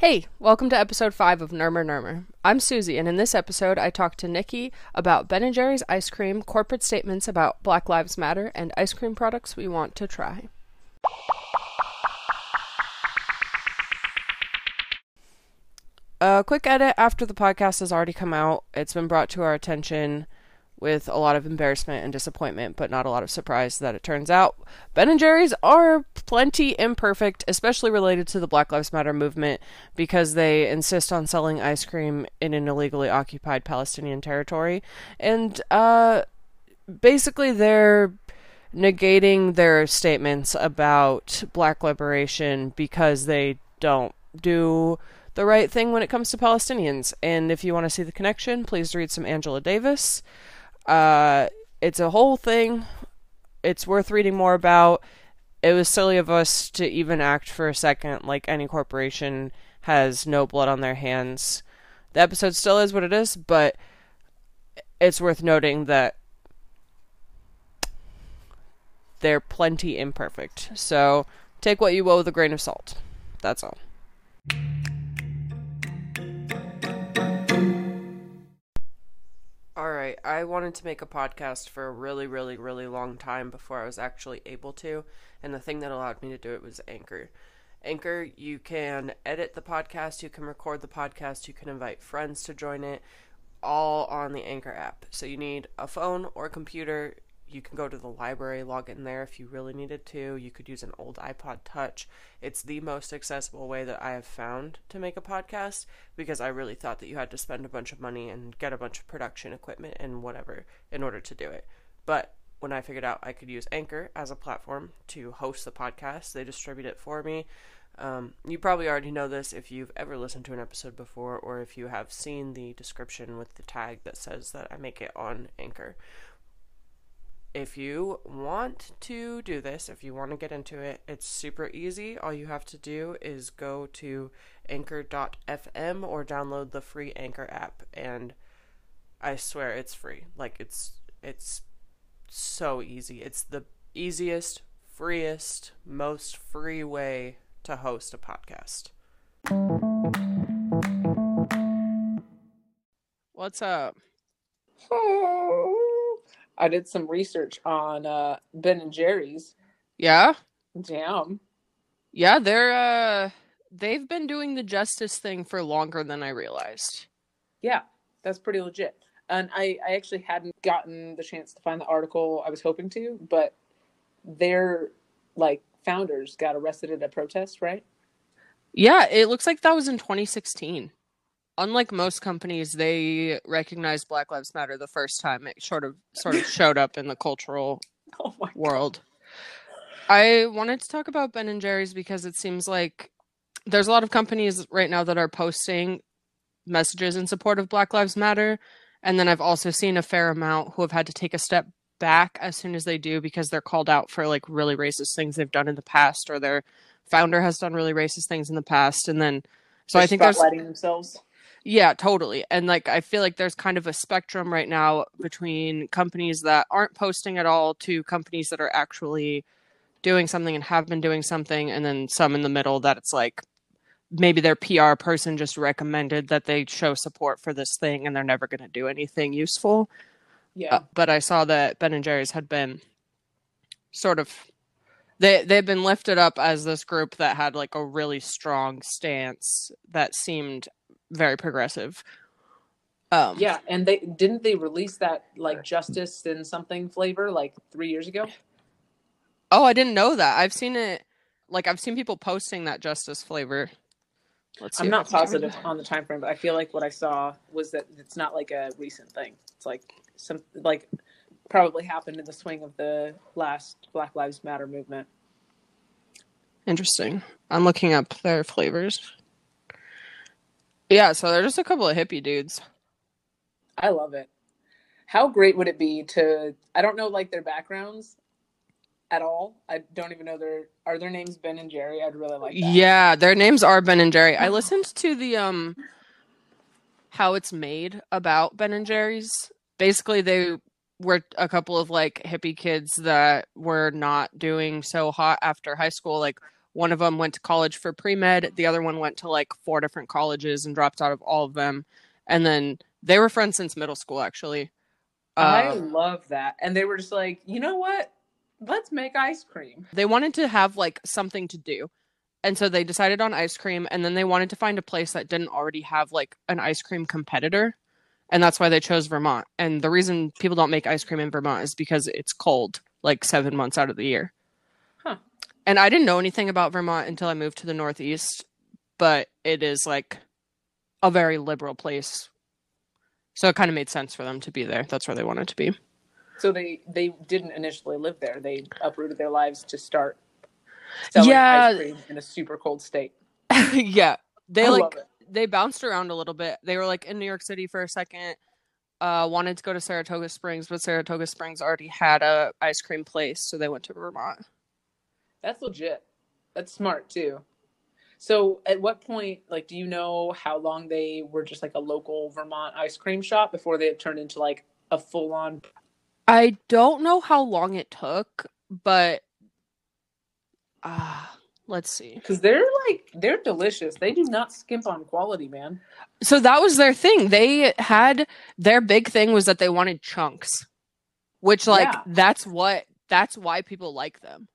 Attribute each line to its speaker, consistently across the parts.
Speaker 1: Hey, welcome to episode 5 of Nurmer Nurmer. I'm Susie, and in this episode, I talked to Nikki about Ben & Jerry's ice cream, corporate statements about Black Lives Matter, and ice cream products we want to try. A quick edit after the podcast has already come out. It's been brought to our attention with a lot of embarrassment and disappointment, but not a lot of surprise that it turns out Ben and Jerry's are plenty imperfect, especially related to the Black Lives Matter movement, because they insist on selling ice cream in an illegally occupied Palestinian territory, and uh, basically they're negating their statements about Black liberation because they don't do the right thing when it comes to Palestinians. And if you want to see the connection, please read some Angela Davis. Uh, it's a whole thing. It's worth reading more about. It was silly of us to even act for a second like any corporation has no blood on their hands. The episode still is what it is, but it's worth noting that they're plenty imperfect. So take what you will with a grain of salt. That's all. Right, I wanted to make a podcast for a really, really, really long time before I was actually able to, and the thing that allowed me to do it was Anchor. Anchor, you can edit the podcast, you can record the podcast, you can invite friends to join it, all on the Anchor app. So you need a phone or computer you can go to the library, log in there if you really needed to. You could use an old iPod Touch. It's the most accessible way that I have found to make a podcast because I really thought that you had to spend a bunch of money and get a bunch of production equipment and whatever in order to do it. But when I figured out I could use Anchor as a platform to host the podcast, they distribute it for me. Um, you probably already know this if you've ever listened to an episode before, or if you have seen the description with the tag that says that I make it on Anchor if you want to do this, if you want to get into it, it's super easy. All you have to do is go to anchor.fm or download the free Anchor app and I swear it's free. Like it's it's so easy. It's the easiest, freest, most free way to host a podcast. What's up?
Speaker 2: I did some research on uh, Ben and Jerry's.
Speaker 1: Yeah.
Speaker 2: Damn.
Speaker 1: Yeah, they're uh they've been doing the justice thing for longer than I realized.
Speaker 2: Yeah, that's pretty legit. And I, I actually hadn't gotten the chance to find the article I was hoping to, but their like founders got arrested at a protest, right?
Speaker 1: Yeah, it looks like that was in 2016 unlike most companies, they recognized Black Lives Matter the first time it sort of sort of showed up in the cultural oh world. I wanted to talk about Ben and Jerry's because it seems like there's a lot of companies right now that are posting messages in support of Black Lives Matter, and then I've also seen a fair amount who have had to take a step back as soon as they do because they're called out for like really racist things they've done in the past or their founder has done really racist things in the past. And then so
Speaker 2: they're
Speaker 1: I think there's
Speaker 2: themselves
Speaker 1: yeah, totally. And like I feel like there's kind of a spectrum right now between companies that aren't posting at all to companies that are actually doing something and have been doing something and then some in the middle that it's like maybe their PR person just recommended that they show support for this thing and they're never going to do anything useful.
Speaker 2: Yeah. Uh,
Speaker 1: but I saw that Ben and Jerry's had been sort of they they've been lifted up as this group that had like a really strong stance that seemed very progressive.
Speaker 2: Um, yeah, and they didn't they release that like justice and something flavor like three years ago.
Speaker 1: Oh, I didn't know that. I've seen it. Like I've seen people posting that justice flavor.
Speaker 2: Let's I'm not positive on the time frame, but I feel like what I saw was that it's not like a recent thing. It's like some like probably happened in the swing of the last Black Lives Matter movement.
Speaker 1: Interesting. I'm looking up their flavors. Yeah, so they're just a couple of hippie dudes.
Speaker 2: I love it. How great would it be to I don't know like their backgrounds at all. I don't even know their are their names Ben and Jerry. I'd really like that.
Speaker 1: Yeah, their names are Ben and Jerry. I listened to the um how it's made about Ben and Jerry's. Basically they were a couple of like hippie kids that were not doing so hot after high school like One of them went to college for pre med. The other one went to like four different colleges and dropped out of all of them. And then they were friends since middle school, actually.
Speaker 2: I um, love that. And they were just like, you know what? Let's make ice cream.
Speaker 1: They wanted to have like something to do. And so they decided on ice cream. And then they wanted to find a place that didn't already have like an ice cream competitor. And that's why they chose Vermont. And the reason people don't make ice cream in Vermont is because it's cold like seven months out of the year. And I didn't know anything about Vermont until I moved to the Northeast, but it is like a very liberal place. So it kind of made sense for them to be there. That's where they wanted to be.
Speaker 2: So they they didn't initially live there. They uprooted their lives to start
Speaker 1: yeah.
Speaker 2: ice cream in a super cold state.
Speaker 1: yeah. They I like they bounced around a little bit. They were like in New York City for a second uh, wanted to go to Saratoga Springs, but Saratoga Springs already had a ice cream place, so they went to Vermont.
Speaker 2: That's legit. That's smart too. So, at what point, like, do you know how long they were just like a local Vermont ice cream shop before they had turned into like a full on?
Speaker 1: I don't know how long it took, but ah, uh, Let's see.
Speaker 2: Because they're like they're delicious. They do not skimp on quality, man.
Speaker 1: So that was their thing. They had their big thing was that they wanted chunks. Which like yeah. that's what that's why people like them.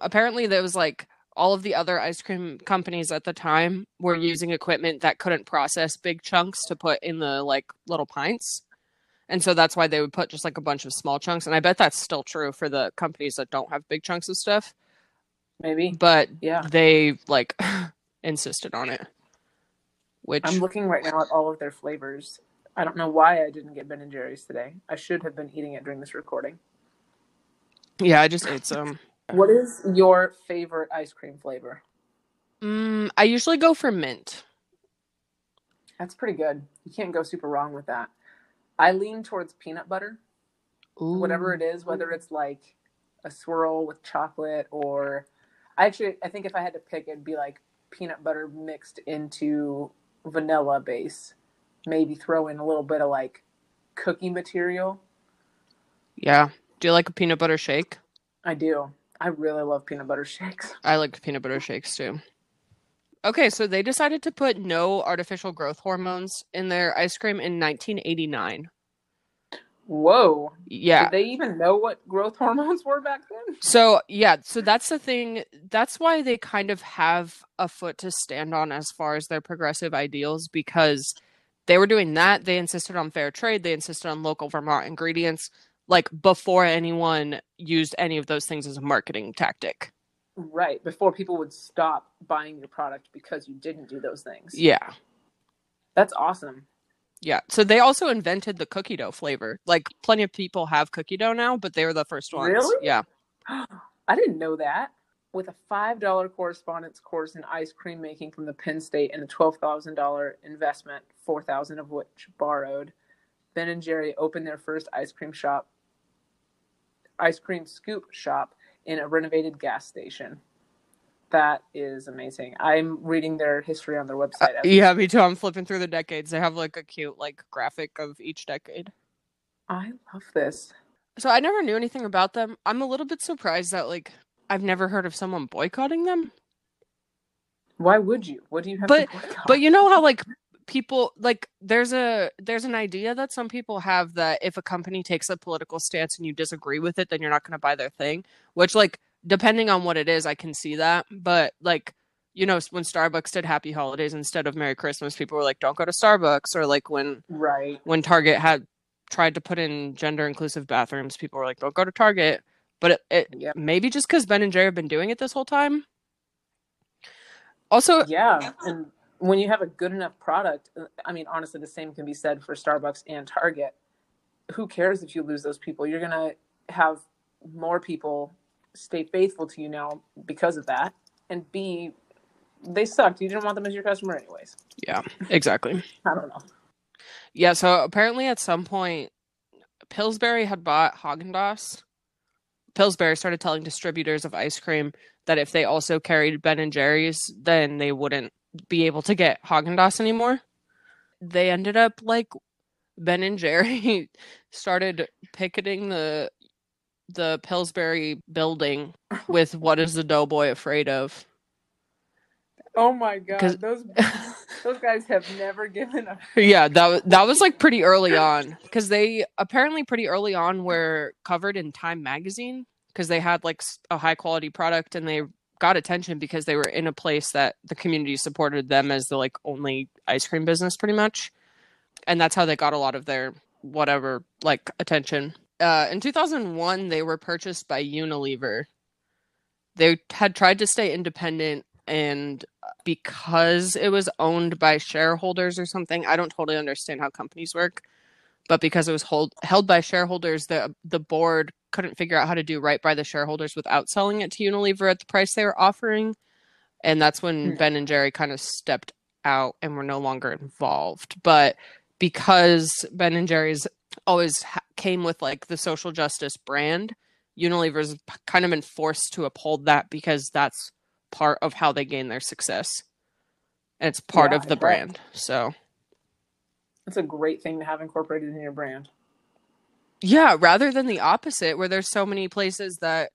Speaker 1: Apparently there was like all of the other ice cream companies at the time were using equipment that couldn't process big chunks to put in the like little pints. And so that's why they would put just like a bunch of small chunks. And I bet that's still true for the companies that don't have big chunks of stuff
Speaker 2: maybe.
Speaker 1: But yeah, they like insisted on it. Which
Speaker 2: I'm looking right now at all of their flavors. I don't know why I didn't get Ben and Jerry's today. I should have been eating it during this recording.
Speaker 1: Yeah, I just ate some.
Speaker 2: What is your favorite ice cream flavor?
Speaker 1: Mm, I usually go for mint.
Speaker 2: That's pretty good. You can't go super wrong with that. I lean towards peanut butter. Ooh. Whatever it is, whether it's like a swirl with chocolate or I actually I think if I had to pick, it'd be like peanut butter mixed into vanilla base. Maybe throw in a little bit of like cookie material.
Speaker 1: Yeah. Do you like a peanut butter shake?
Speaker 2: I do. I really love peanut butter shakes.
Speaker 1: I like peanut butter shakes too. Okay, so they decided to put no artificial growth hormones in their ice cream in 1989.
Speaker 2: Whoa.
Speaker 1: Yeah.
Speaker 2: Did they even know what growth hormones were back then?
Speaker 1: So, yeah, so that's the thing. That's why they kind of have a foot to stand on as far as their progressive ideals because they were doing that. They insisted on fair trade, they insisted on local Vermont ingredients, like before anyone used any of those things as a marketing tactic.
Speaker 2: Right. Before people would stop buying your product because you didn't do those things.
Speaker 1: Yeah.
Speaker 2: That's awesome.
Speaker 1: Yeah. So they also invented the cookie dough flavor. Like plenty of people have cookie dough now, but they were the first ones.
Speaker 2: Really?
Speaker 1: Yeah.
Speaker 2: I didn't know that. With a $5 correspondence course in ice cream making from the Penn State and a $12,000 investment, 4000 of which borrowed, Ben and Jerry opened their first ice cream shop, ice cream scoop shop in a renovated gas station. That is amazing. I'm reading their history on their website.
Speaker 1: Uh, yeah, me too. I'm flipping through the decades. They have like a cute like graphic of each decade.
Speaker 2: I love this.
Speaker 1: So I never knew anything about them. I'm a little bit surprised that like I've never heard of someone boycotting them.
Speaker 2: Why would you? What do you have
Speaker 1: but, But you know how like people like there's a there's an idea that some people have that if a company takes a political stance and you disagree with it then you're not going to buy their thing, which like depending on what it is, I can see that. But like, you know, when Starbucks did Happy Holidays instead of Merry Christmas, people were like, "Don't go to Starbucks." Or like when
Speaker 2: right
Speaker 1: when Target had tried to put in gender inclusive bathrooms, people were like, "Don't go to Target." But it, it yep. maybe just because Ben and Jerry have been doing it this whole time. Also,
Speaker 2: yeah, and when you have a good enough product, uh, I mean, honestly, the same can be said for Starbucks and Target. Who cares if you lose those people? You're gonna have more people stay faithful to you now because of that. And B, they sucked. You didn't want them as your customer anyways.
Speaker 1: Yeah, exactly.
Speaker 2: I don't know.
Speaker 1: Yeah, so apparently at some point Pillsbury had bought Haagen Dazs. Pillsbury started telling distributors of ice cream that if they also carried Ben and Jerry's, then they wouldn't be able to get Haagen Dazs anymore. They ended up like Ben and Jerry started picketing the the Pillsbury building with "What is the Doughboy afraid of?"
Speaker 2: Oh my god, those those guys have never given up.
Speaker 1: Yeah, that that was like pretty early on because they apparently pretty early on were covered in Time magazine because they had like a high quality product and they got attention because they were in a place that the community supported them as the like only ice cream business pretty much. And that's how they got a lot of their whatever like attention. Uh, in 2001 they were purchased by unilever. They had tried to stay independent and because it was owned by shareholders or something i don't totally understand how companies work but because it was hold, held by shareholders the the board couldn't figure out how to do right by the shareholders without selling it to Unilever at the price they were offering. And that's when mm. Ben and Jerry kind of stepped out and were no longer involved. But because Ben and Jerry's always ha- came with like the social justice brand, Unilever's kind of been forced to uphold that because that's part of how they gain their success. And it's part yeah, of the brand. So
Speaker 2: it's a great thing to have incorporated in your brand.
Speaker 1: Yeah, rather than the opposite, where there's so many places that,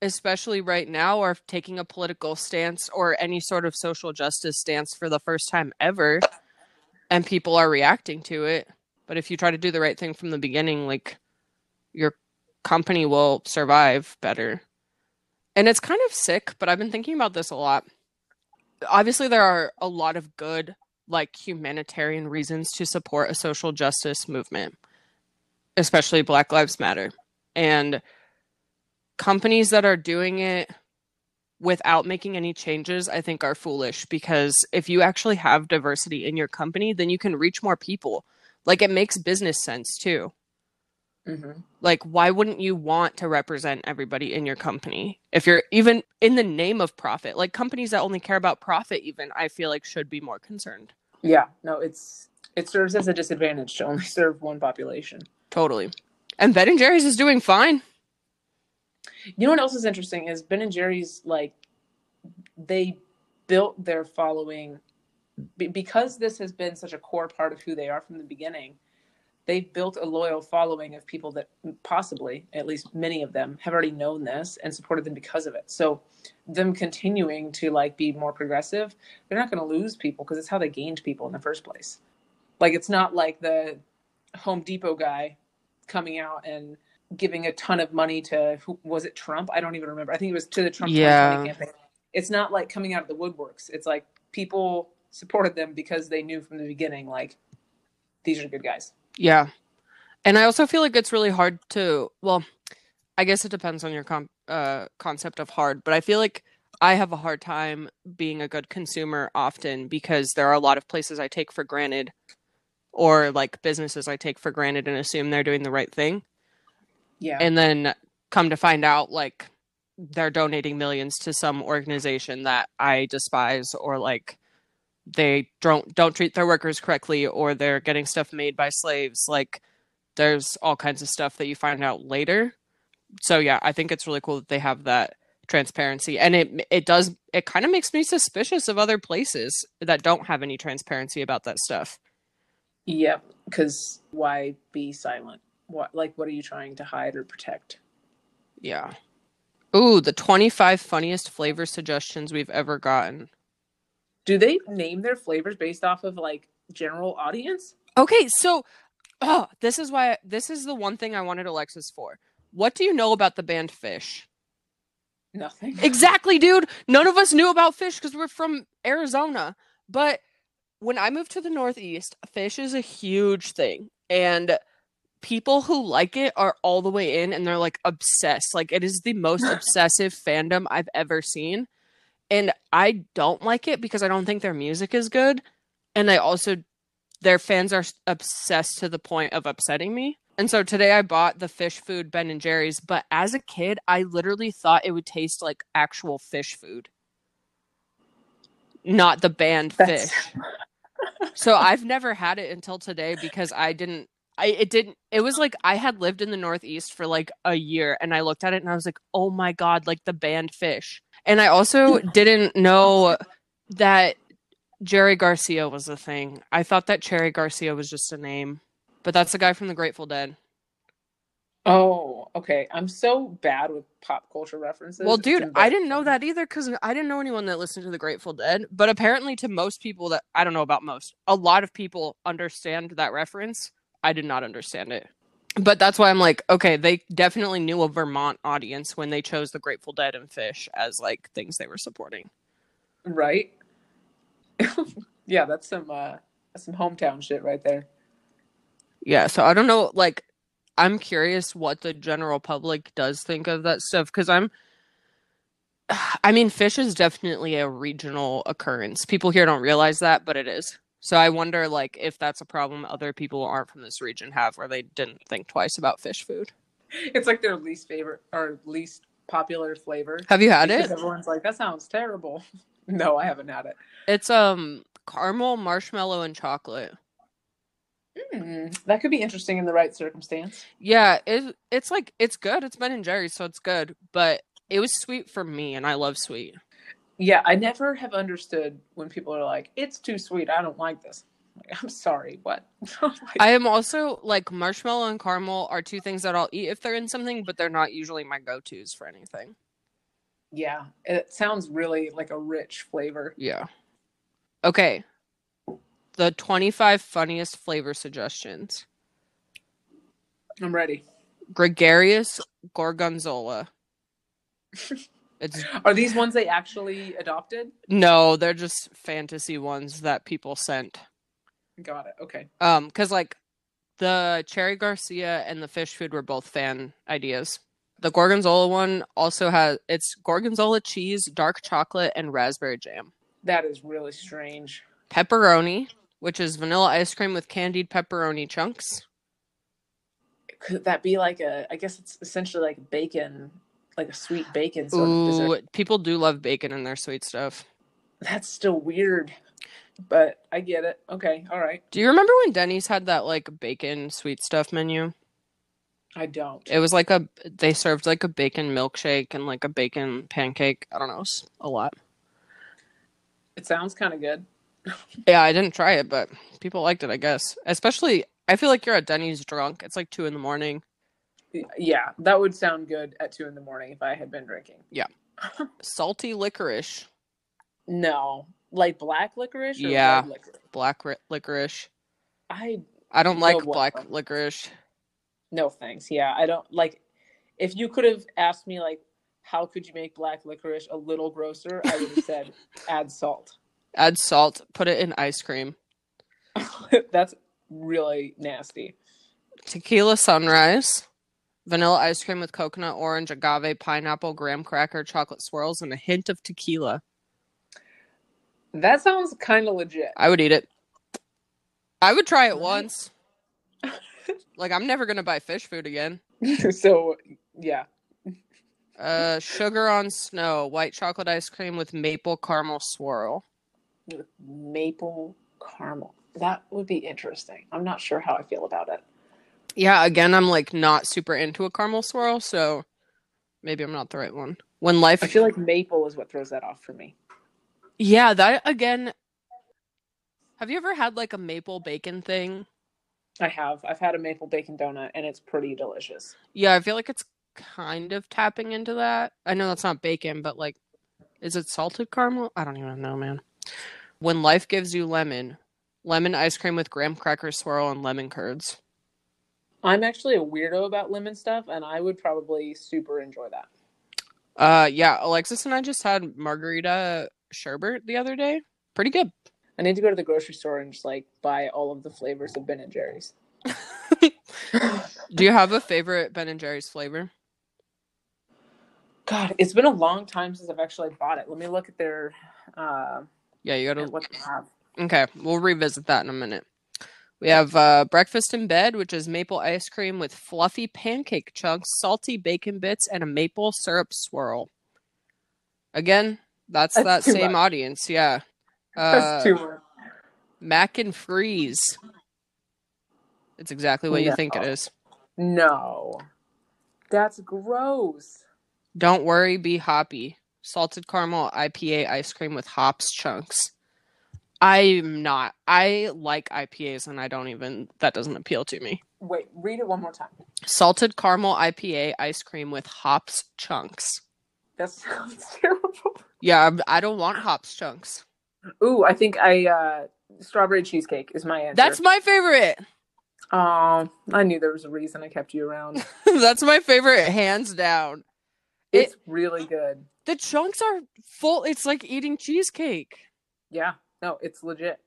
Speaker 1: especially right now, are taking a political stance or any sort of social justice stance for the first time ever, and people are reacting to it. But if you try to do the right thing from the beginning, like your company will survive better. And it's kind of sick, but I've been thinking about this a lot. Obviously, there are a lot of good, like humanitarian reasons to support a social justice movement especially Black Lives Matter. And companies that are doing it without making any changes, I think are foolish because if you actually have diversity in your company, then you can reach more people. Like it makes business sense too. Mm-hmm. Like, why wouldn't you want to represent everybody in your company? If you're even in the name of profit, like companies that only care about profit, even I feel like should be more concerned.
Speaker 2: Yeah, no, it's it serves as a disadvantage to only serve one population.
Speaker 1: Totally. And Ben and Jerry's is doing fine.
Speaker 2: You know what else is interesting is Ben and Jerry's like they built their following because this has been such a core part of who they are from the beginning. They've built a loyal following of people that possibly, at least many of them, have already known this and supported them because of it. So, them continuing to like be more progressive, they're not going to lose people because it's how they gained people in the first place. Like it's not like the Home Depot guy coming out and giving a ton of money to who was it Trump? I don't even remember. I think it was to the Trump yeah. campaign. It's not like coming out of the woodworks. It's like people supported them because they knew from the beginning like these are good guys.
Speaker 1: Yeah. And I also feel like it's really hard to well, I guess it depends on your com- uh, concept of hard, but I feel like I have a hard time being a good consumer often because there are a lot of places I take for granted or like businesses I take for granted and assume they're doing the right thing. Yeah. And then come to find out like they're donating millions to some organization that I despise or like they don't don't treat their workers correctly or they're getting stuff made by slaves like there's all kinds of stuff that you find out later. So yeah, I think it's really cool that they have that transparency and it it does it kind of makes me suspicious of other places that don't have any transparency about that stuff.
Speaker 2: Yep. Because why be silent? What like what are you trying to hide or protect?
Speaker 1: Yeah. Ooh, the 25 funniest flavor suggestions we've ever gotten.
Speaker 2: Do they name their flavors based off of like general audience?
Speaker 1: Okay, so oh, this is why this is the one thing I wanted Alexis for. What do you know about the band Phish?
Speaker 2: Nothing.
Speaker 1: Exactly, dude. None of us knew about Phish because we're from Arizona. But when I moved to the Northeast, Phish is a huge thing. And people who like it are all the way in and they're like obsessed. Like it is the most obsessive fandom I've ever seen. And I don't like it because I don't think their music is good. And I also, their fans are obsessed to the point of upsetting me. And so today I bought the Phish food Ben and Jerry's, but as a kid, I literally thought it would taste like actual fish food, not the band That's... Phish so I've never had it until today because I didn't I it didn't it was like I had lived in the Northeast for like a year and I looked at it and I was like, "Oh my god, like the band Phish." And I also didn't know that Jerry Garcia was a thing. I thought that Cherry Garcia was just a name. But that's the guy from the Grateful Dead.
Speaker 2: Oh, okay. I'm so bad with pop culture references.
Speaker 1: Well, dude, I didn't know that either because I didn't know anyone that listened to the Grateful Dead. But apparently, to most people that I don't know about most, a lot of people understand that reference. I did not understand it. But that's why I'm like, okay, they definitely knew a Vermont audience when they chose the Grateful Dead and Phish as like things they were supporting.
Speaker 2: Right. yeah, that's some uh that's some hometown shit right there.
Speaker 1: Yeah, so I don't know like I'm curious what the general public does think of that stuff because I'm. I mean, Phish is definitely a regional occurrence. People here don't realize that, but it is. So I wonder, like, if that's a problem other people aren't from this region have, where they didn't think twice about Phish food.
Speaker 2: It's like their least favorite or least popular flavor.
Speaker 1: Have you had it?
Speaker 2: Everyone's like, that sounds terrible. no, I haven't had it.
Speaker 1: It's um caramel, marshmallow, and chocolate.
Speaker 2: Mm, that could be interesting in the right circumstance.
Speaker 1: Yeah, it, it's like it's good. It's Ben and Jerry's, so it's good. But it was sweet for me, and I love sweet.
Speaker 2: Yeah, I never have understood when people are like, "It's too sweet. I don't like this." I'm sorry, what?
Speaker 1: like, I am also like marshmallow and caramel are two things that I'll eat if they're in something, but they're not usually my go-tos for anything.
Speaker 2: Yeah, it sounds really like a rich flavor.
Speaker 1: Yeah. Okay, the 25 funniest flavor suggestions.
Speaker 2: I'm ready.
Speaker 1: Gregarious gorgonzola.
Speaker 2: It's Are these ones they actually adopted?
Speaker 1: No, they're just fantasy ones that people sent.
Speaker 2: Got it. Okay.
Speaker 1: Um cuz like the cherry garcia and the Phish food were both fan ideas. The gorgonzola one also has it's gorgonzola cheese, dark chocolate and raspberry jam.
Speaker 2: That is really strange.
Speaker 1: Pepperoni which is vanilla ice cream with candied pepperoni chunks.
Speaker 2: Could that be like a? I guess it's essentially like bacon, like a sweet bacon
Speaker 1: sort Ooh, of dessert. People do love bacon in their sweet stuff.
Speaker 2: That's still weird, but I get it. Okay, all right.
Speaker 1: Do you remember when Denny's had that like bacon sweet stuff menu?
Speaker 2: I don't.
Speaker 1: It was like a they served like a bacon milkshake and like a bacon pancake. I don't know, a lot.
Speaker 2: It sounds kind of good
Speaker 1: yeah, I didn't try it, but people liked it, I guess. Especially, I feel like you're at Denny's drunk. It's like two in the morning.
Speaker 2: Yeah, that would sound good at two in the morning if I had been drinking.
Speaker 1: Yeah. Salty licorice.
Speaker 2: No, like black licorice.
Speaker 1: yeah, licorice? black ri- licorice.
Speaker 2: I
Speaker 1: I don't like black one. licorice.
Speaker 2: No thanks. Yeah, I don't like. If you could have asked me like, how could you make black licorice a little grosser, I would have said add salt.
Speaker 1: Add salt, put it in ice cream.
Speaker 2: That's really nasty.
Speaker 1: Tequila sunrise, vanilla ice cream with coconut, orange, agave, pineapple, graham cracker, chocolate swirls, and a hint of tequila.
Speaker 2: That sounds kind of legit.
Speaker 1: I would eat it. I would try it once. like I'm never gonna buy Phish food again.
Speaker 2: so yeah.
Speaker 1: Uh, sugar on snow, white chocolate ice cream with maple caramel swirl
Speaker 2: with maple caramel. That would be interesting. I'm not sure how I feel about it.
Speaker 1: Yeah, again, I'm like not super into a caramel swirl, so maybe I'm not the right one. When life
Speaker 2: I feel like maple is what throws that off for me.
Speaker 1: Yeah, that again Have you ever had like a maple bacon thing?
Speaker 2: I have. I've had a maple bacon donut and it's pretty delicious.
Speaker 1: Yeah, I feel like it's kind of tapping into that. I know that's not bacon, but like is it salted caramel? I don't even know, man. When life gives you lemon, lemon ice cream with graham cracker swirl and lemon curds.
Speaker 2: I'm actually a weirdo about lemon stuff, and I would probably super enjoy that.
Speaker 1: Uh, yeah, Alexis and I just had margarita sherbet the other day. Pretty good.
Speaker 2: I need to go to the grocery store and just like buy all of the flavors of Ben and Jerry's.
Speaker 1: Do you have a favorite Ben and Jerry's flavor?
Speaker 2: God, it's been a long time since I've actually bought it. Let me look at their uh,
Speaker 1: yeah, you gotta. What they have. Okay, we'll revisit that in a minute. We have uh, breakfast in bed, which is maple ice cream with fluffy pancake chunks, salty bacon bits, and a maple syrup swirl. Again, that's, that's that same much. audience. Yeah.
Speaker 2: Uh, that's too much.
Speaker 1: Mac and freeze. It's exactly what no. you think it is.
Speaker 2: No. That's gross.
Speaker 1: Don't worry, be hoppy salted caramel IPA ice cream with hops chunks. I'm not. I like IPAs and I don't even that doesn't appeal to me.
Speaker 2: Wait, read it one more time.
Speaker 1: Salted caramel IPA ice cream with hops chunks.
Speaker 2: That sounds terrible.
Speaker 1: Yeah, I don't want hops chunks.
Speaker 2: Ooh, I think I uh strawberry cheesecake is my answer.
Speaker 1: That's my favorite.
Speaker 2: Oh, I knew there was a reason I kept you around.
Speaker 1: That's my favorite, hands down.
Speaker 2: It's it, really good.
Speaker 1: The chunks are full. It's like eating cheesecake.
Speaker 2: Yeah, no, it's legit.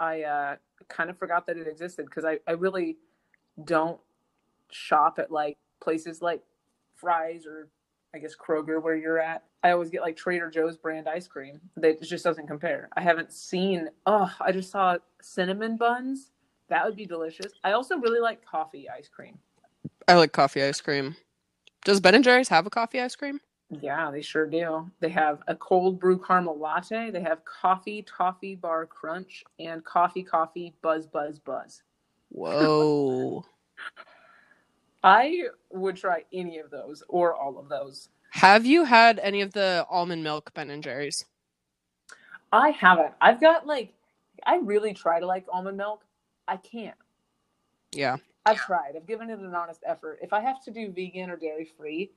Speaker 2: I uh, kind of forgot that it existed because I, I really don't shop at like places like Fry's or I guess Kroger where you're at. I always get like Trader Joe's brand ice cream. That just doesn't compare. I haven't seen. Oh, I just saw cinnamon buns. That would be delicious. I also really like coffee ice cream.
Speaker 1: I like coffee ice cream. Does Ben and Jerry's have a coffee ice cream?
Speaker 2: Yeah, they sure do. They have a cold brew caramel latte. They have coffee toffee bar crunch and coffee coffee buzz buzz buzz.
Speaker 1: Whoa.
Speaker 2: I would try any of those or all of those.
Speaker 1: Have you had any of the almond milk Ben and Jerry's?
Speaker 2: I haven't. I've got like I really try to like almond milk. I can't.
Speaker 1: Yeah.
Speaker 2: I've tried. I've given it an honest effort. If I have to do vegan or dairy free,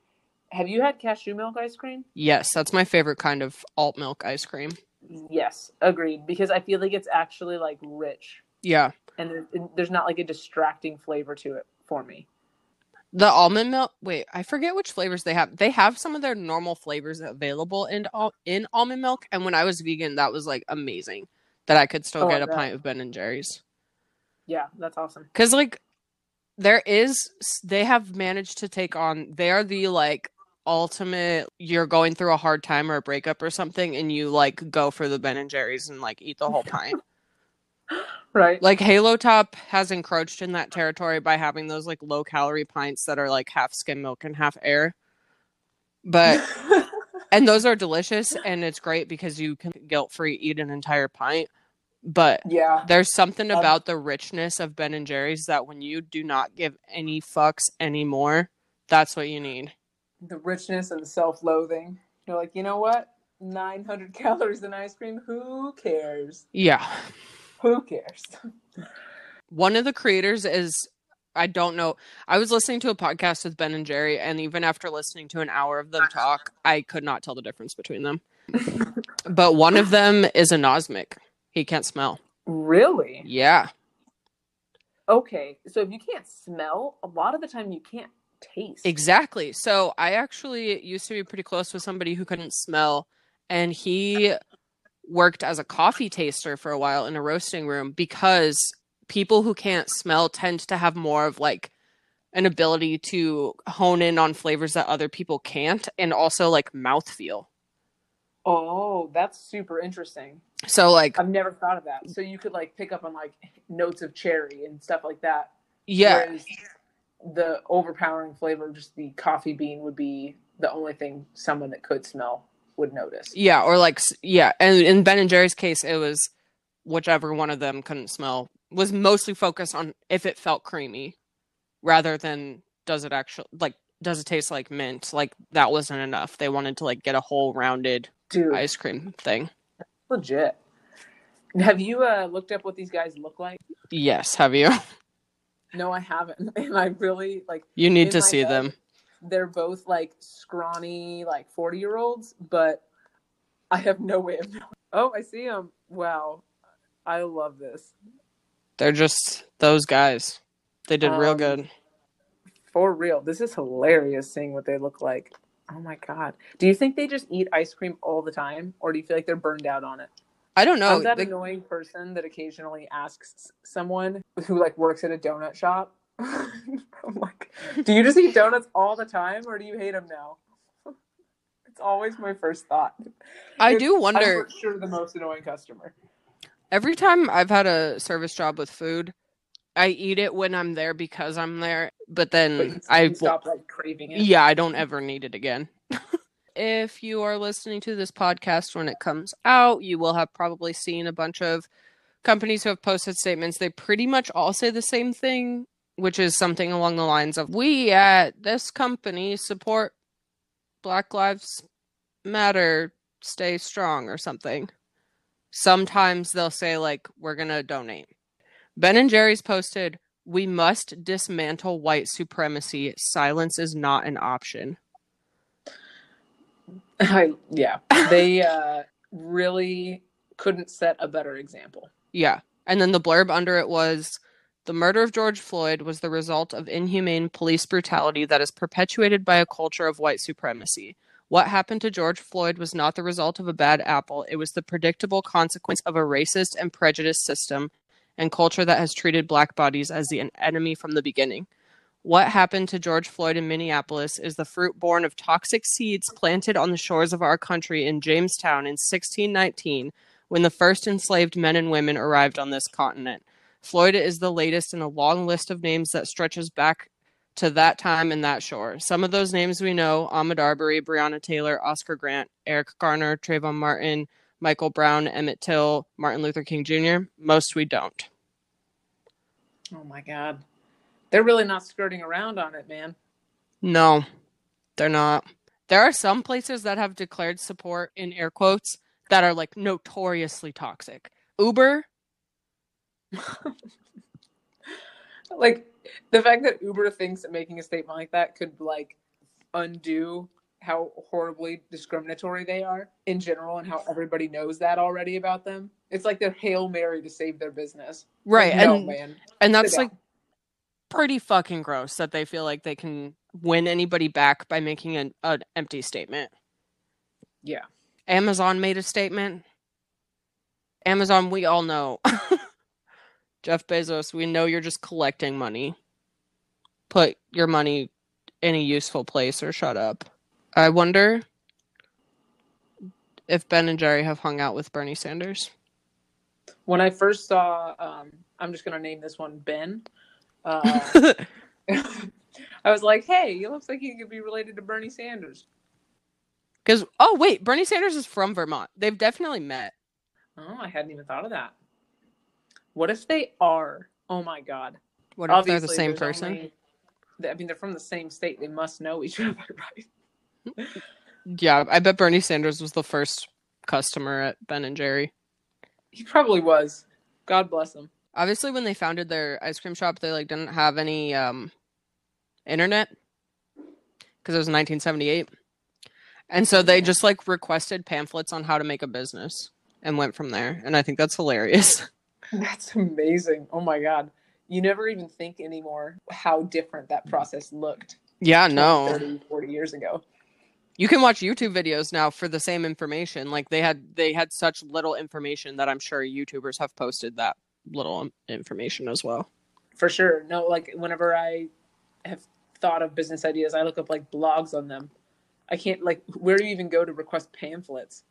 Speaker 2: have you had cashew milk ice cream?
Speaker 1: Yes, that's my favorite kind of alt milk ice cream.
Speaker 2: Yes, agreed. Because I feel like it's actually like rich.
Speaker 1: Yeah.
Speaker 2: And there's not like a distracting flavor to it for me.
Speaker 1: The almond milk. Wait, I forget which flavors they have. They have some of their normal flavors available in in almond milk. And when I was vegan, that was like amazing that I could still oh, get a pint of Ben and Jerry's.
Speaker 2: Yeah, that's awesome.
Speaker 1: Because like there is, they have managed to take on. They are the like ultimate. You're going through a hard time or a breakup or something, and you like go for the Ben and Jerry's and like eat the whole pint.
Speaker 2: right.
Speaker 1: Like Halo Top has encroached in that territory by having those like low calorie pints that are like half skim milk and half air. But and those are delicious and it's great because you can guilt free eat an entire pint. But
Speaker 2: yeah,
Speaker 1: there's something um, about the richness of Ben and Jerry's that when you do not give any fucks anymore, that's what you need.
Speaker 2: The richness and the self-loathing. You're like, you know what? 900 calories in ice cream. Who cares?
Speaker 1: Yeah.
Speaker 2: Who cares?
Speaker 1: One of the creators is I don't know. I was listening to a podcast with Ben and Jerry, and even after listening to an hour of them talk, I could not tell the difference between them. but one of them is anosmic. He can't smell.
Speaker 2: Really?
Speaker 1: Yeah.
Speaker 2: Okay. So if you can't smell, a lot of the time you can't taste.
Speaker 1: Exactly. So I actually used to be pretty close with somebody who couldn't smell, and he worked as a coffee taster for a while in a roasting room because people who can't smell tend to have more of like an ability to hone in on flavors that other people can't and also like mouthfeel.
Speaker 2: Oh, that's super interesting.
Speaker 1: So like
Speaker 2: I've never thought of that. So you could like pick up on like notes of cherry and stuff like that.
Speaker 1: Yeah. Whereas
Speaker 2: the overpowering flavor of just the coffee bean would be the only thing someone that could smell would notice.
Speaker 1: Yeah, or like yeah, and in Ben and Jerry's case it was whichever one of them couldn't smell was mostly focused on if it felt creamy rather than does it actually like does it taste like mint? Like that wasn't enough. They wanted to like get a whole rounded Dude, ice cream thing.
Speaker 2: Legit. Have you uh, looked up what these guys look like?
Speaker 1: Yes. Have you?
Speaker 2: No, I haven't. And I really like.
Speaker 1: You need to see head, them.
Speaker 2: They're both like scrawny, like forty year olds, but I have no way of knowing. Oh, I see them. Wow, I love this.
Speaker 1: They're just those guys. They did um, real good.
Speaker 2: For real, this is hilarious seeing what they look like. Oh my god. Do you think they just eat ice cream all the time or do you feel like they're burned out on it?
Speaker 1: I don't know.
Speaker 2: I'm that annoying person that occasionally asks someone who like works at a donut shop. I'm like, do you just eat donuts all the time or do you hate them now? it's always my first thought.
Speaker 1: I it's, do wonder.
Speaker 2: I'm sure the most annoying customer.
Speaker 1: Every time I've had a service job with food, I eat it when I'm there because I'm there, but then but I
Speaker 2: stop like craving it.
Speaker 1: Yeah, I don't ever need it again. If you are listening to this podcast when it comes out, you will have probably seen a bunch of companies who have posted statements. They pretty much all say the same thing, which is something along the lines of We at this company support Black Lives Matter, stay strong, or something. Sometimes they'll say, like, we're going to donate Ben and Jerry's posted, We must dismantle white supremacy. Silence is not an option.
Speaker 2: I, yeah, they uh, really couldn't set a better example.
Speaker 1: Yeah. And then the blurb under it was the murder of George Floyd was the result of inhumane police brutality that is perpetuated by a culture of white supremacy. What happened to George Floyd was not the result of a bad apple, it was the predictable consequence of a racist and prejudiced system and culture that has treated black bodies as the enemy from the beginning. What happened to George Floyd in Minneapolis is the fruit born of toxic seeds planted on the shores of our country in Jamestown in 1619 when the first enslaved men and women arrived on this continent. Floyd is the latest in a long list of names that stretches back to that time and that shore. Some of those names we know Ahmaud Arbery, Breonna Taylor, Oscar Grant, Eric Garner, Trayvon Martin, Michael Brown, Emmett Till, Martin Luther King Jr. Most we don't.
Speaker 2: Oh my God. They're really not skirting around on it, man.
Speaker 1: No, they're not. There are some places that have declared support in air quotes that are like notoriously toxic. Uber.
Speaker 2: like the fact that Uber thinks that making a statement like that could like undo how horribly discriminatory they are in general and how everybody knows that already about them. It's like their Hail Mary to save their business.
Speaker 1: Right. Like, no, and, man. And that's like pretty fucking gross that they feel like they can win anybody back by making an, an empty statement.
Speaker 2: Yeah.
Speaker 1: Amazon made a statement. Amazon, we all know. Jeff Bezos, we know you're just collecting money put your money in a useful place or shut up. I wonder if Ben and Jerry have hung out with Bernie Sanders.
Speaker 2: When I first saw, um, I'm just gonna name this one Ben. Uh, I was like, "Hey, he looks like he could be related to Bernie Sanders."
Speaker 1: Because oh wait, Bernie Sanders is from Vermont. They've definitely met.
Speaker 2: Oh, I hadn't even thought of that. What if they are? Oh my god.
Speaker 1: What if Obviously, they're the same person? Only,
Speaker 2: I mean, they're from the same state. They must know each other, right?
Speaker 1: yeah, I bet Bernie Sanders was the first customer at Ben and Jerry.
Speaker 2: He probably was. God bless him.
Speaker 1: Obviously, when they founded their ice cream shop, they like didn't have any um, internet because it was 1978, and so they just like requested pamphlets on how to make a business and went from there. And I think that's hilarious.
Speaker 2: That's amazing. Oh my god you never even think anymore how different that process looked.
Speaker 1: Yeah, 20, no.
Speaker 2: 30, 40 years ago.
Speaker 1: You can watch YouTube videos now for the same information. Like they had they had such little information that I'm sure YouTubers have posted that little information as well.
Speaker 2: For sure. No, like whenever I have thought of business ideas, I look up like blogs on them. I can't like where do you even go to request pamphlets?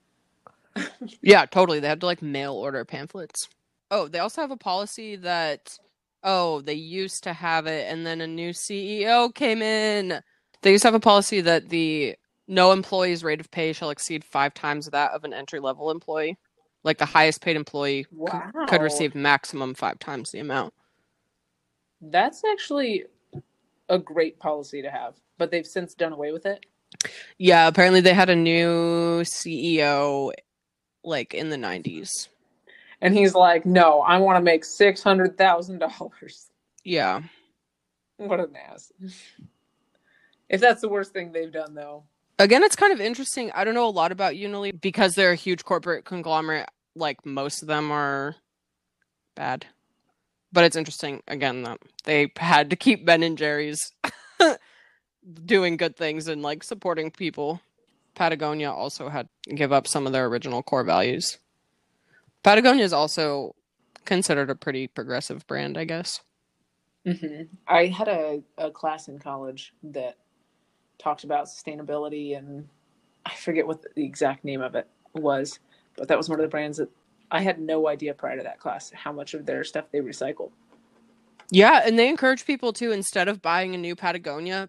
Speaker 1: yeah, totally. They have to like mail order pamphlets. Oh, they also have a policy that oh, they used to have it and then a new CEO came in. They used to have a policy that the no employee's rate of pay shall exceed five times that of an entry level employee. Like the highest paid employee wow. c- could receive maximum five times the amount.
Speaker 2: That's actually a great policy to have, but they've since done away with it.
Speaker 1: Yeah, apparently they had a new CEO like in the 90s.
Speaker 2: And he's like, no, I want to make $600,000.
Speaker 1: Yeah.
Speaker 2: What an ass. If that's the worst thing they've done, though.
Speaker 1: Again, it's kind of interesting. I don't know a lot about Unilever because they're a huge corporate conglomerate. Like most of them are bad. But it's interesting, again, that they had to keep Ben and Jerry's doing good things and like supporting people. Patagonia also had to give up some of their original core values. Patagonia is also considered a pretty progressive brand, I guess.
Speaker 2: Mm-hmm. I had a, a class in college that talked about sustainability, and I forget what the exact name of it was, but that was one of the brands that I had no idea prior to that class how much of their stuff they recycled.
Speaker 1: Yeah, and they encourage people to instead of buying a new Patagonia,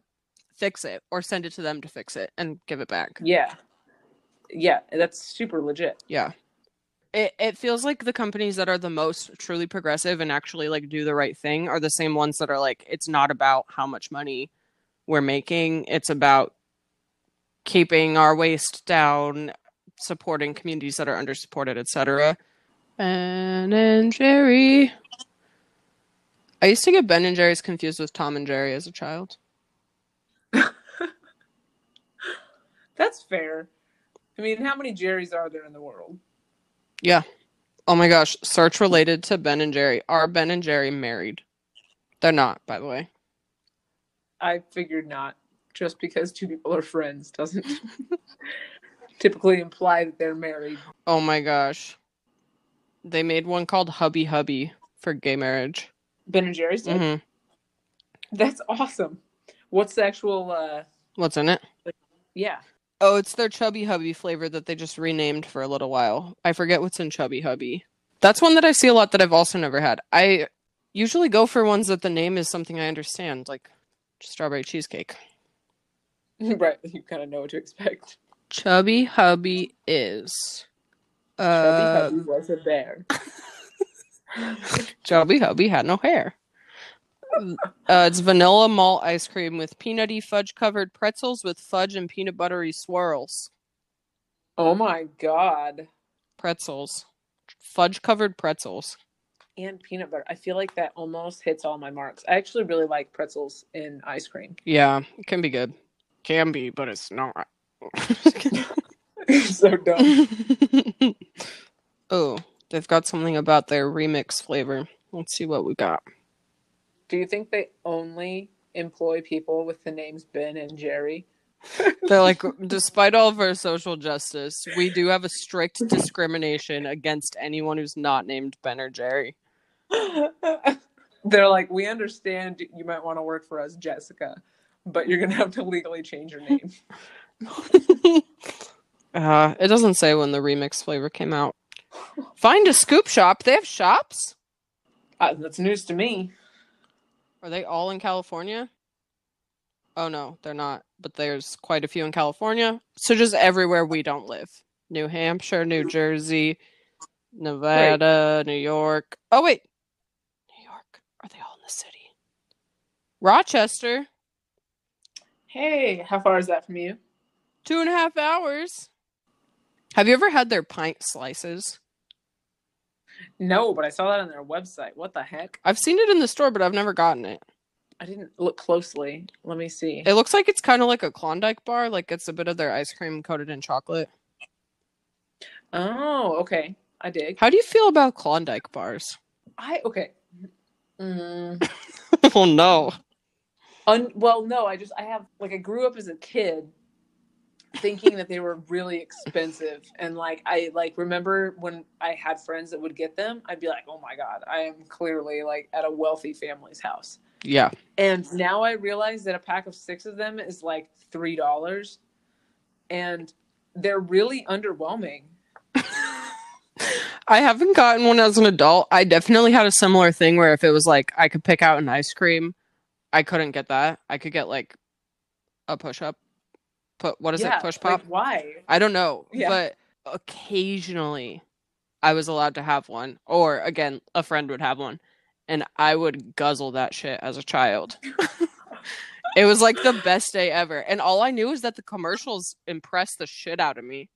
Speaker 1: fix it or send it to them to fix it and give it back.
Speaker 2: Yeah. Yeah, that's super legit.
Speaker 1: Yeah it, it feels like the companies that are the most truly progressive and actually like do the right thing are the same ones that are like it's not about how much money we're making it's about keeping our waste down supporting communities that are undersupported etc ben and jerry I used to get Ben and Jerry's confused with Tom and Jerry as a child.
Speaker 2: That's fair. I mean, how many Jerrys are there in the world?
Speaker 1: Yeah. Oh my gosh. Search related to Ben and Jerry. Are Ben and Jerry married? They're not, by the way.
Speaker 2: I figured not. Just because two people are friends doesn't typically imply that they're married.
Speaker 1: Oh my gosh. They made one called Hubby Hubby for gay marriage.
Speaker 2: Ben and Jerry's did? Mm-hmm. That's awesome. What's the actual uh
Speaker 1: What's in it?
Speaker 2: Yeah.
Speaker 1: Oh, it's their Chubby Hubby flavor that they just renamed for a little while. I forget what's in Chubby Hubby. That's one that I see a lot that I've also never had. I usually go for ones that the name is something I understand, like strawberry cheesecake.
Speaker 2: right, you kind of know what to expect.
Speaker 1: Chubby Hubby is.
Speaker 2: Uh, Chubby Hubby was a bear.
Speaker 1: Chubby Hubby had no hair. Uh, it's vanilla malt ice cream with peanutty fudge covered pretzels with fudge and peanut buttery swirls.
Speaker 2: Oh my god.
Speaker 1: Pretzels. Fudge covered pretzels.
Speaker 2: And peanut butter. I feel like that almost hits all my marks. I actually really like pretzels in ice cream.
Speaker 1: Yeah, it can be good. Can be, but it's not.
Speaker 2: so dumb.
Speaker 1: oh, they've got something about their remix flavor. Let's see what we got.
Speaker 2: Do you think they only employ people with the names Ben and Jerry?
Speaker 1: They're like, despite all of our social justice, we do have a strict discrimination against anyone who's not named Ben or Jerry.
Speaker 2: They're like, we understand you might want to work for us, Jessica, but you're gonna have to legally change your name.
Speaker 1: uh, it doesn't say when the remix flavor came out. Find a scoop shop. They have shops.
Speaker 2: Uh, that's news to me.
Speaker 1: Are they all in California? Oh no, they're not. But there's quite a few in California. So just everywhere we don't live. New Hampshire, New Jersey, Nevada. New York. Oh wait. New York. Are they all in the city? Rochester.
Speaker 2: Hey, how far is that from you?
Speaker 1: Two and a half hours. Have you ever had their pint slices?
Speaker 2: No, but I saw that on their website. What the heck?
Speaker 1: I've seen it in the store, but I've never gotten it.
Speaker 2: I didn't look closely. Let me see.
Speaker 1: It looks like it's kind of like a Klondike bar, like it's a bit of their ice cream coated in chocolate.
Speaker 2: Oh, okay. I dig.
Speaker 1: How do you feel about Klondike bars?
Speaker 2: I okay. Mm.
Speaker 1: oh no.
Speaker 2: Un, well, no. I just I have like I grew up as a kid thinking that they were really expensive. And like i like remember when i had friends that would get them i'd be like oh my god i am clearly like at a wealthy family's house.
Speaker 1: Yeah.
Speaker 2: And now i realize that a pack of six of them is like three dollars. And they're really underwhelming.
Speaker 1: I haven't gotten one as an adult. I definitely had a similar thing where if it was like I could pick out an ice cream, I couldn't get that. I could get like a push up put what is yeah, it push pop?
Speaker 2: like why?
Speaker 1: I don't know yeah. but occasionally i was allowed to have one or again a friend would have one and i would guzzle that shit as a child. It was like the best day ever and all i knew is that the commercials impressed the shit out of me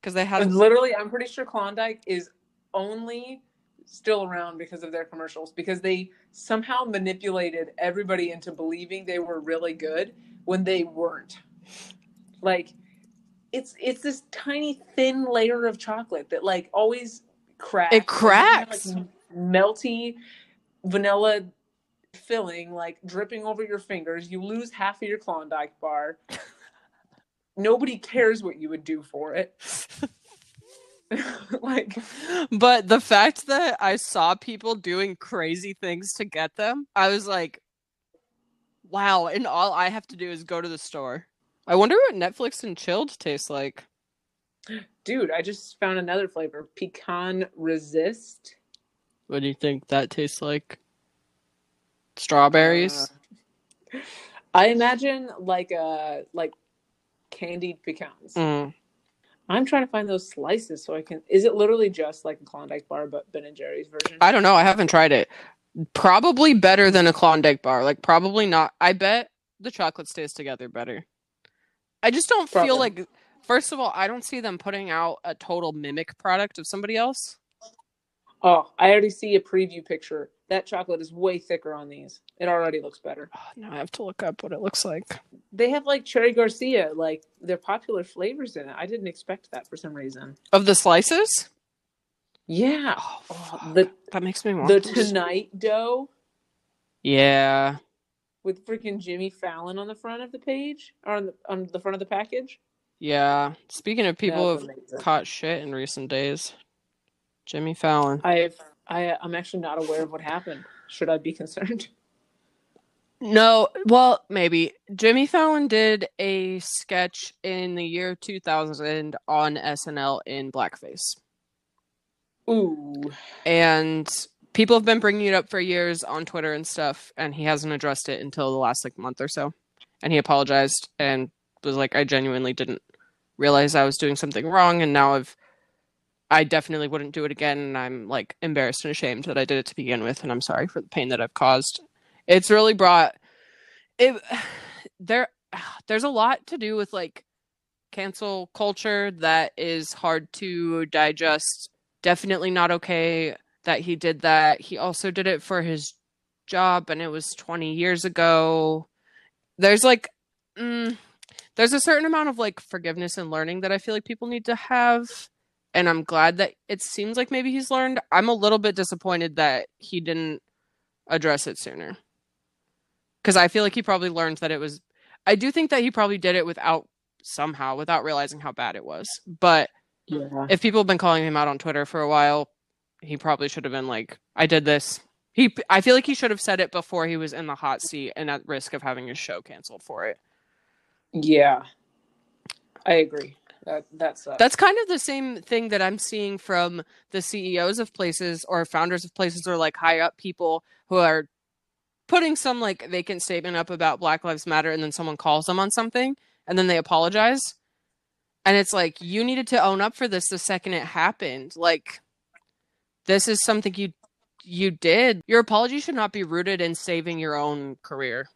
Speaker 1: because they had
Speaker 2: literally i'm pretty sure klondike is only still around because of their commercials because they somehow manipulated everybody into believing they were really good when they weren't like it's it's this tiny thin layer of chocolate that like always cracks.
Speaker 1: It cracks.
Speaker 2: Like, melty vanilla filling like dripping over your fingers. You lose half of your Klondike bar. Nobody cares what you would do for it. like
Speaker 1: but the fact that I saw people doing crazy things to get them, I was like wow, and all I have to do is go to the store I wonder what Netflix and chilled tastes like.
Speaker 2: Dude, I just found another flavor. Pecan resist.
Speaker 1: What do you think that tastes like? Strawberries?
Speaker 2: Uh, I imagine like uh like candied pecans.
Speaker 1: Mm.
Speaker 2: I'm trying to find those slices so I can. Is it literally just like a Klondike bar, but Ben and Jerry's version?
Speaker 1: I don't know. I haven't tried it. Probably better than a Klondike bar. Like probably not. I bet the chocolate stays together better. I just don't feel like first of all, I don't see them putting out a total mimic product of somebody else.
Speaker 2: Oh, I already see a preview picture. That chocolate is way thicker on these. It already looks better.
Speaker 1: Oh, now I have to look up what it looks like.
Speaker 2: They have like cherry Garcia, like they're popular flavors in it. I didn't expect that for some reason.
Speaker 1: Of the slices?
Speaker 2: Yeah.
Speaker 1: Oh, oh the, that makes me want
Speaker 2: the tonight dough.
Speaker 1: Yeah.
Speaker 2: With freaking Jimmy Fallon on the front of the page or on the on the front of the package.
Speaker 1: Yeah. Speaking of people who've caught shit in recent days, Jimmy Fallon.
Speaker 2: I've I I'm actually not aware of what happened. Should I be concerned?
Speaker 1: No, well, maybe. Jimmy Fallon did a sketch in the year 2000 on SNL in blackface.
Speaker 2: Ooh.
Speaker 1: And people have been bringing it up for years on Twitter and stuff, and he hasn't addressed it until the last like month or so. And he apologized and was like, I genuinely didn't realize I was doing something wrong, and now I've I definitely wouldn't do it again, and I'm like embarrassed and ashamed that I did it to begin with, and I'm sorry for the pain that I've caused. It's really brought it there there's a lot to do with like cancel culture that is hard to digest. Definitely not okay that he did that. He also did it for his job and it was 20 years ago. There's like mm, there's a certain amount of like forgiveness and learning that I feel like people need to have and I'm glad that it seems like maybe he's learned. I'm a little bit disappointed that he didn't address it sooner. Cuz I feel like he probably learned that it was I do think that he probably did it without somehow without realizing how bad it was. But yeah. if people have been calling him out on Twitter for a while, he probably should have been like, I did this. He I feel like he should have said it before he was in the hot seat and at risk of having his show canceled for it.
Speaker 2: Yeah. I agree. That that sucks.
Speaker 1: That's kind of the same thing that I'm seeing from the CEOs of places or founders of places or like high up people who are putting some like vacant statement up about Black Lives Matter and then someone calls them on something and then they apologize. And it's like you needed to own up for this the second it happened. Like this is something you you did. Your apology should not be rooted in saving your own career.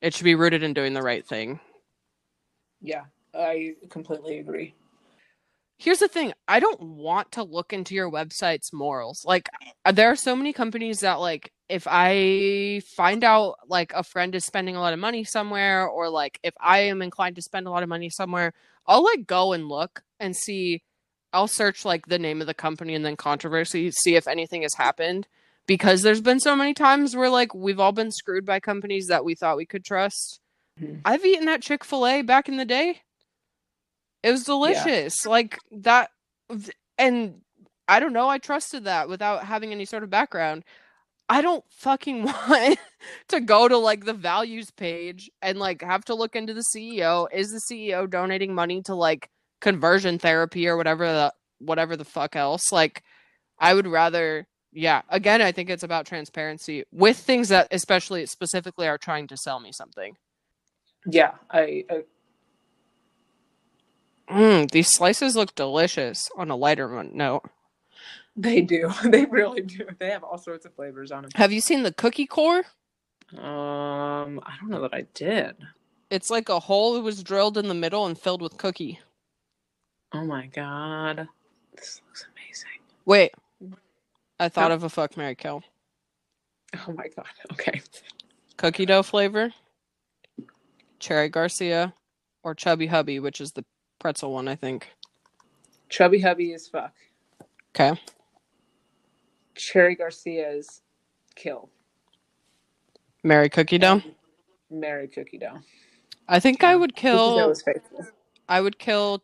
Speaker 1: It should be rooted in doing the right thing.
Speaker 2: Yeah. I completely agree.
Speaker 1: Here's the thing I don't want to look into your website's morals. Like, uh, there are so many companies that, like, if I find out, like, a friend is spending a lot of money somewhere, or, like, if I am inclined to spend a lot of money somewhere, I'll, like, go and look and see. I'll search, like, the name of the company and then controversy, see if anything has happened. Because there's been so many times where, like, we've all been screwed by companies that we thought we could trust. Mm-hmm. I've eaten at Chick fil A back in the day it was delicious. Yeah. Like that and I don't know, I trusted that without having any sort of background. I don't fucking want to go to like the values page and like have to look into the CEO. Is the CEO donating money to like conversion therapy or whatever the whatever the fuck else? Like I would rather yeah, again, I think it's about transparency with things that especially specifically are trying to sell me something.
Speaker 2: Yeah, I, I
Speaker 1: Mm, these slices look delicious on a lighter note.
Speaker 2: They do. They really do. They have all sorts of flavors on them.
Speaker 1: Have you seen the cookie core?
Speaker 2: Um, I don't know that I did.
Speaker 1: It's like a hole that was drilled in the middle and filled with cookie.
Speaker 2: Oh my god. This looks amazing.
Speaker 1: Wait. I oh. thought oh. of a fuck Marry Kill.
Speaker 2: Oh my god. Okay.
Speaker 1: Cookie dough flavor, cherry Garcia, or chubby hubby, which is the pretzel one, I think.
Speaker 2: Chubby Hubby is fuck.
Speaker 1: Okay.
Speaker 2: Cherry Garcia's kill.
Speaker 1: Marry Cookie Dough.
Speaker 2: Marry Cookie Dough.
Speaker 1: I think I would kill. I would kill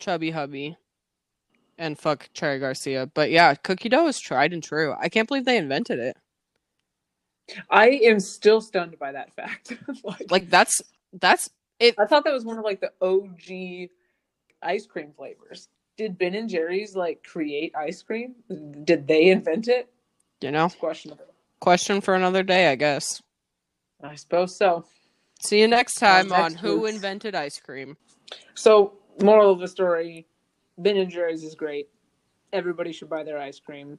Speaker 1: Chubby Hubby and fuck Cherry Garcia. But yeah, cookie dough is tried and true. I can't believe they invented it.
Speaker 2: I am still stunned by that fact.
Speaker 1: like, like that's that's it.
Speaker 2: I thought that was one of like the OG ice cream flavors. Did Ben and Jerry's like create ice cream? Did they invent it?
Speaker 1: You know,
Speaker 2: questionable.
Speaker 1: Question for another day, I guess.
Speaker 2: I suppose so.
Speaker 1: See you next time on Who Invented Ice Cream.
Speaker 2: So, moral of the story: Ben and Jerry's is great. Everybody should buy their ice cream.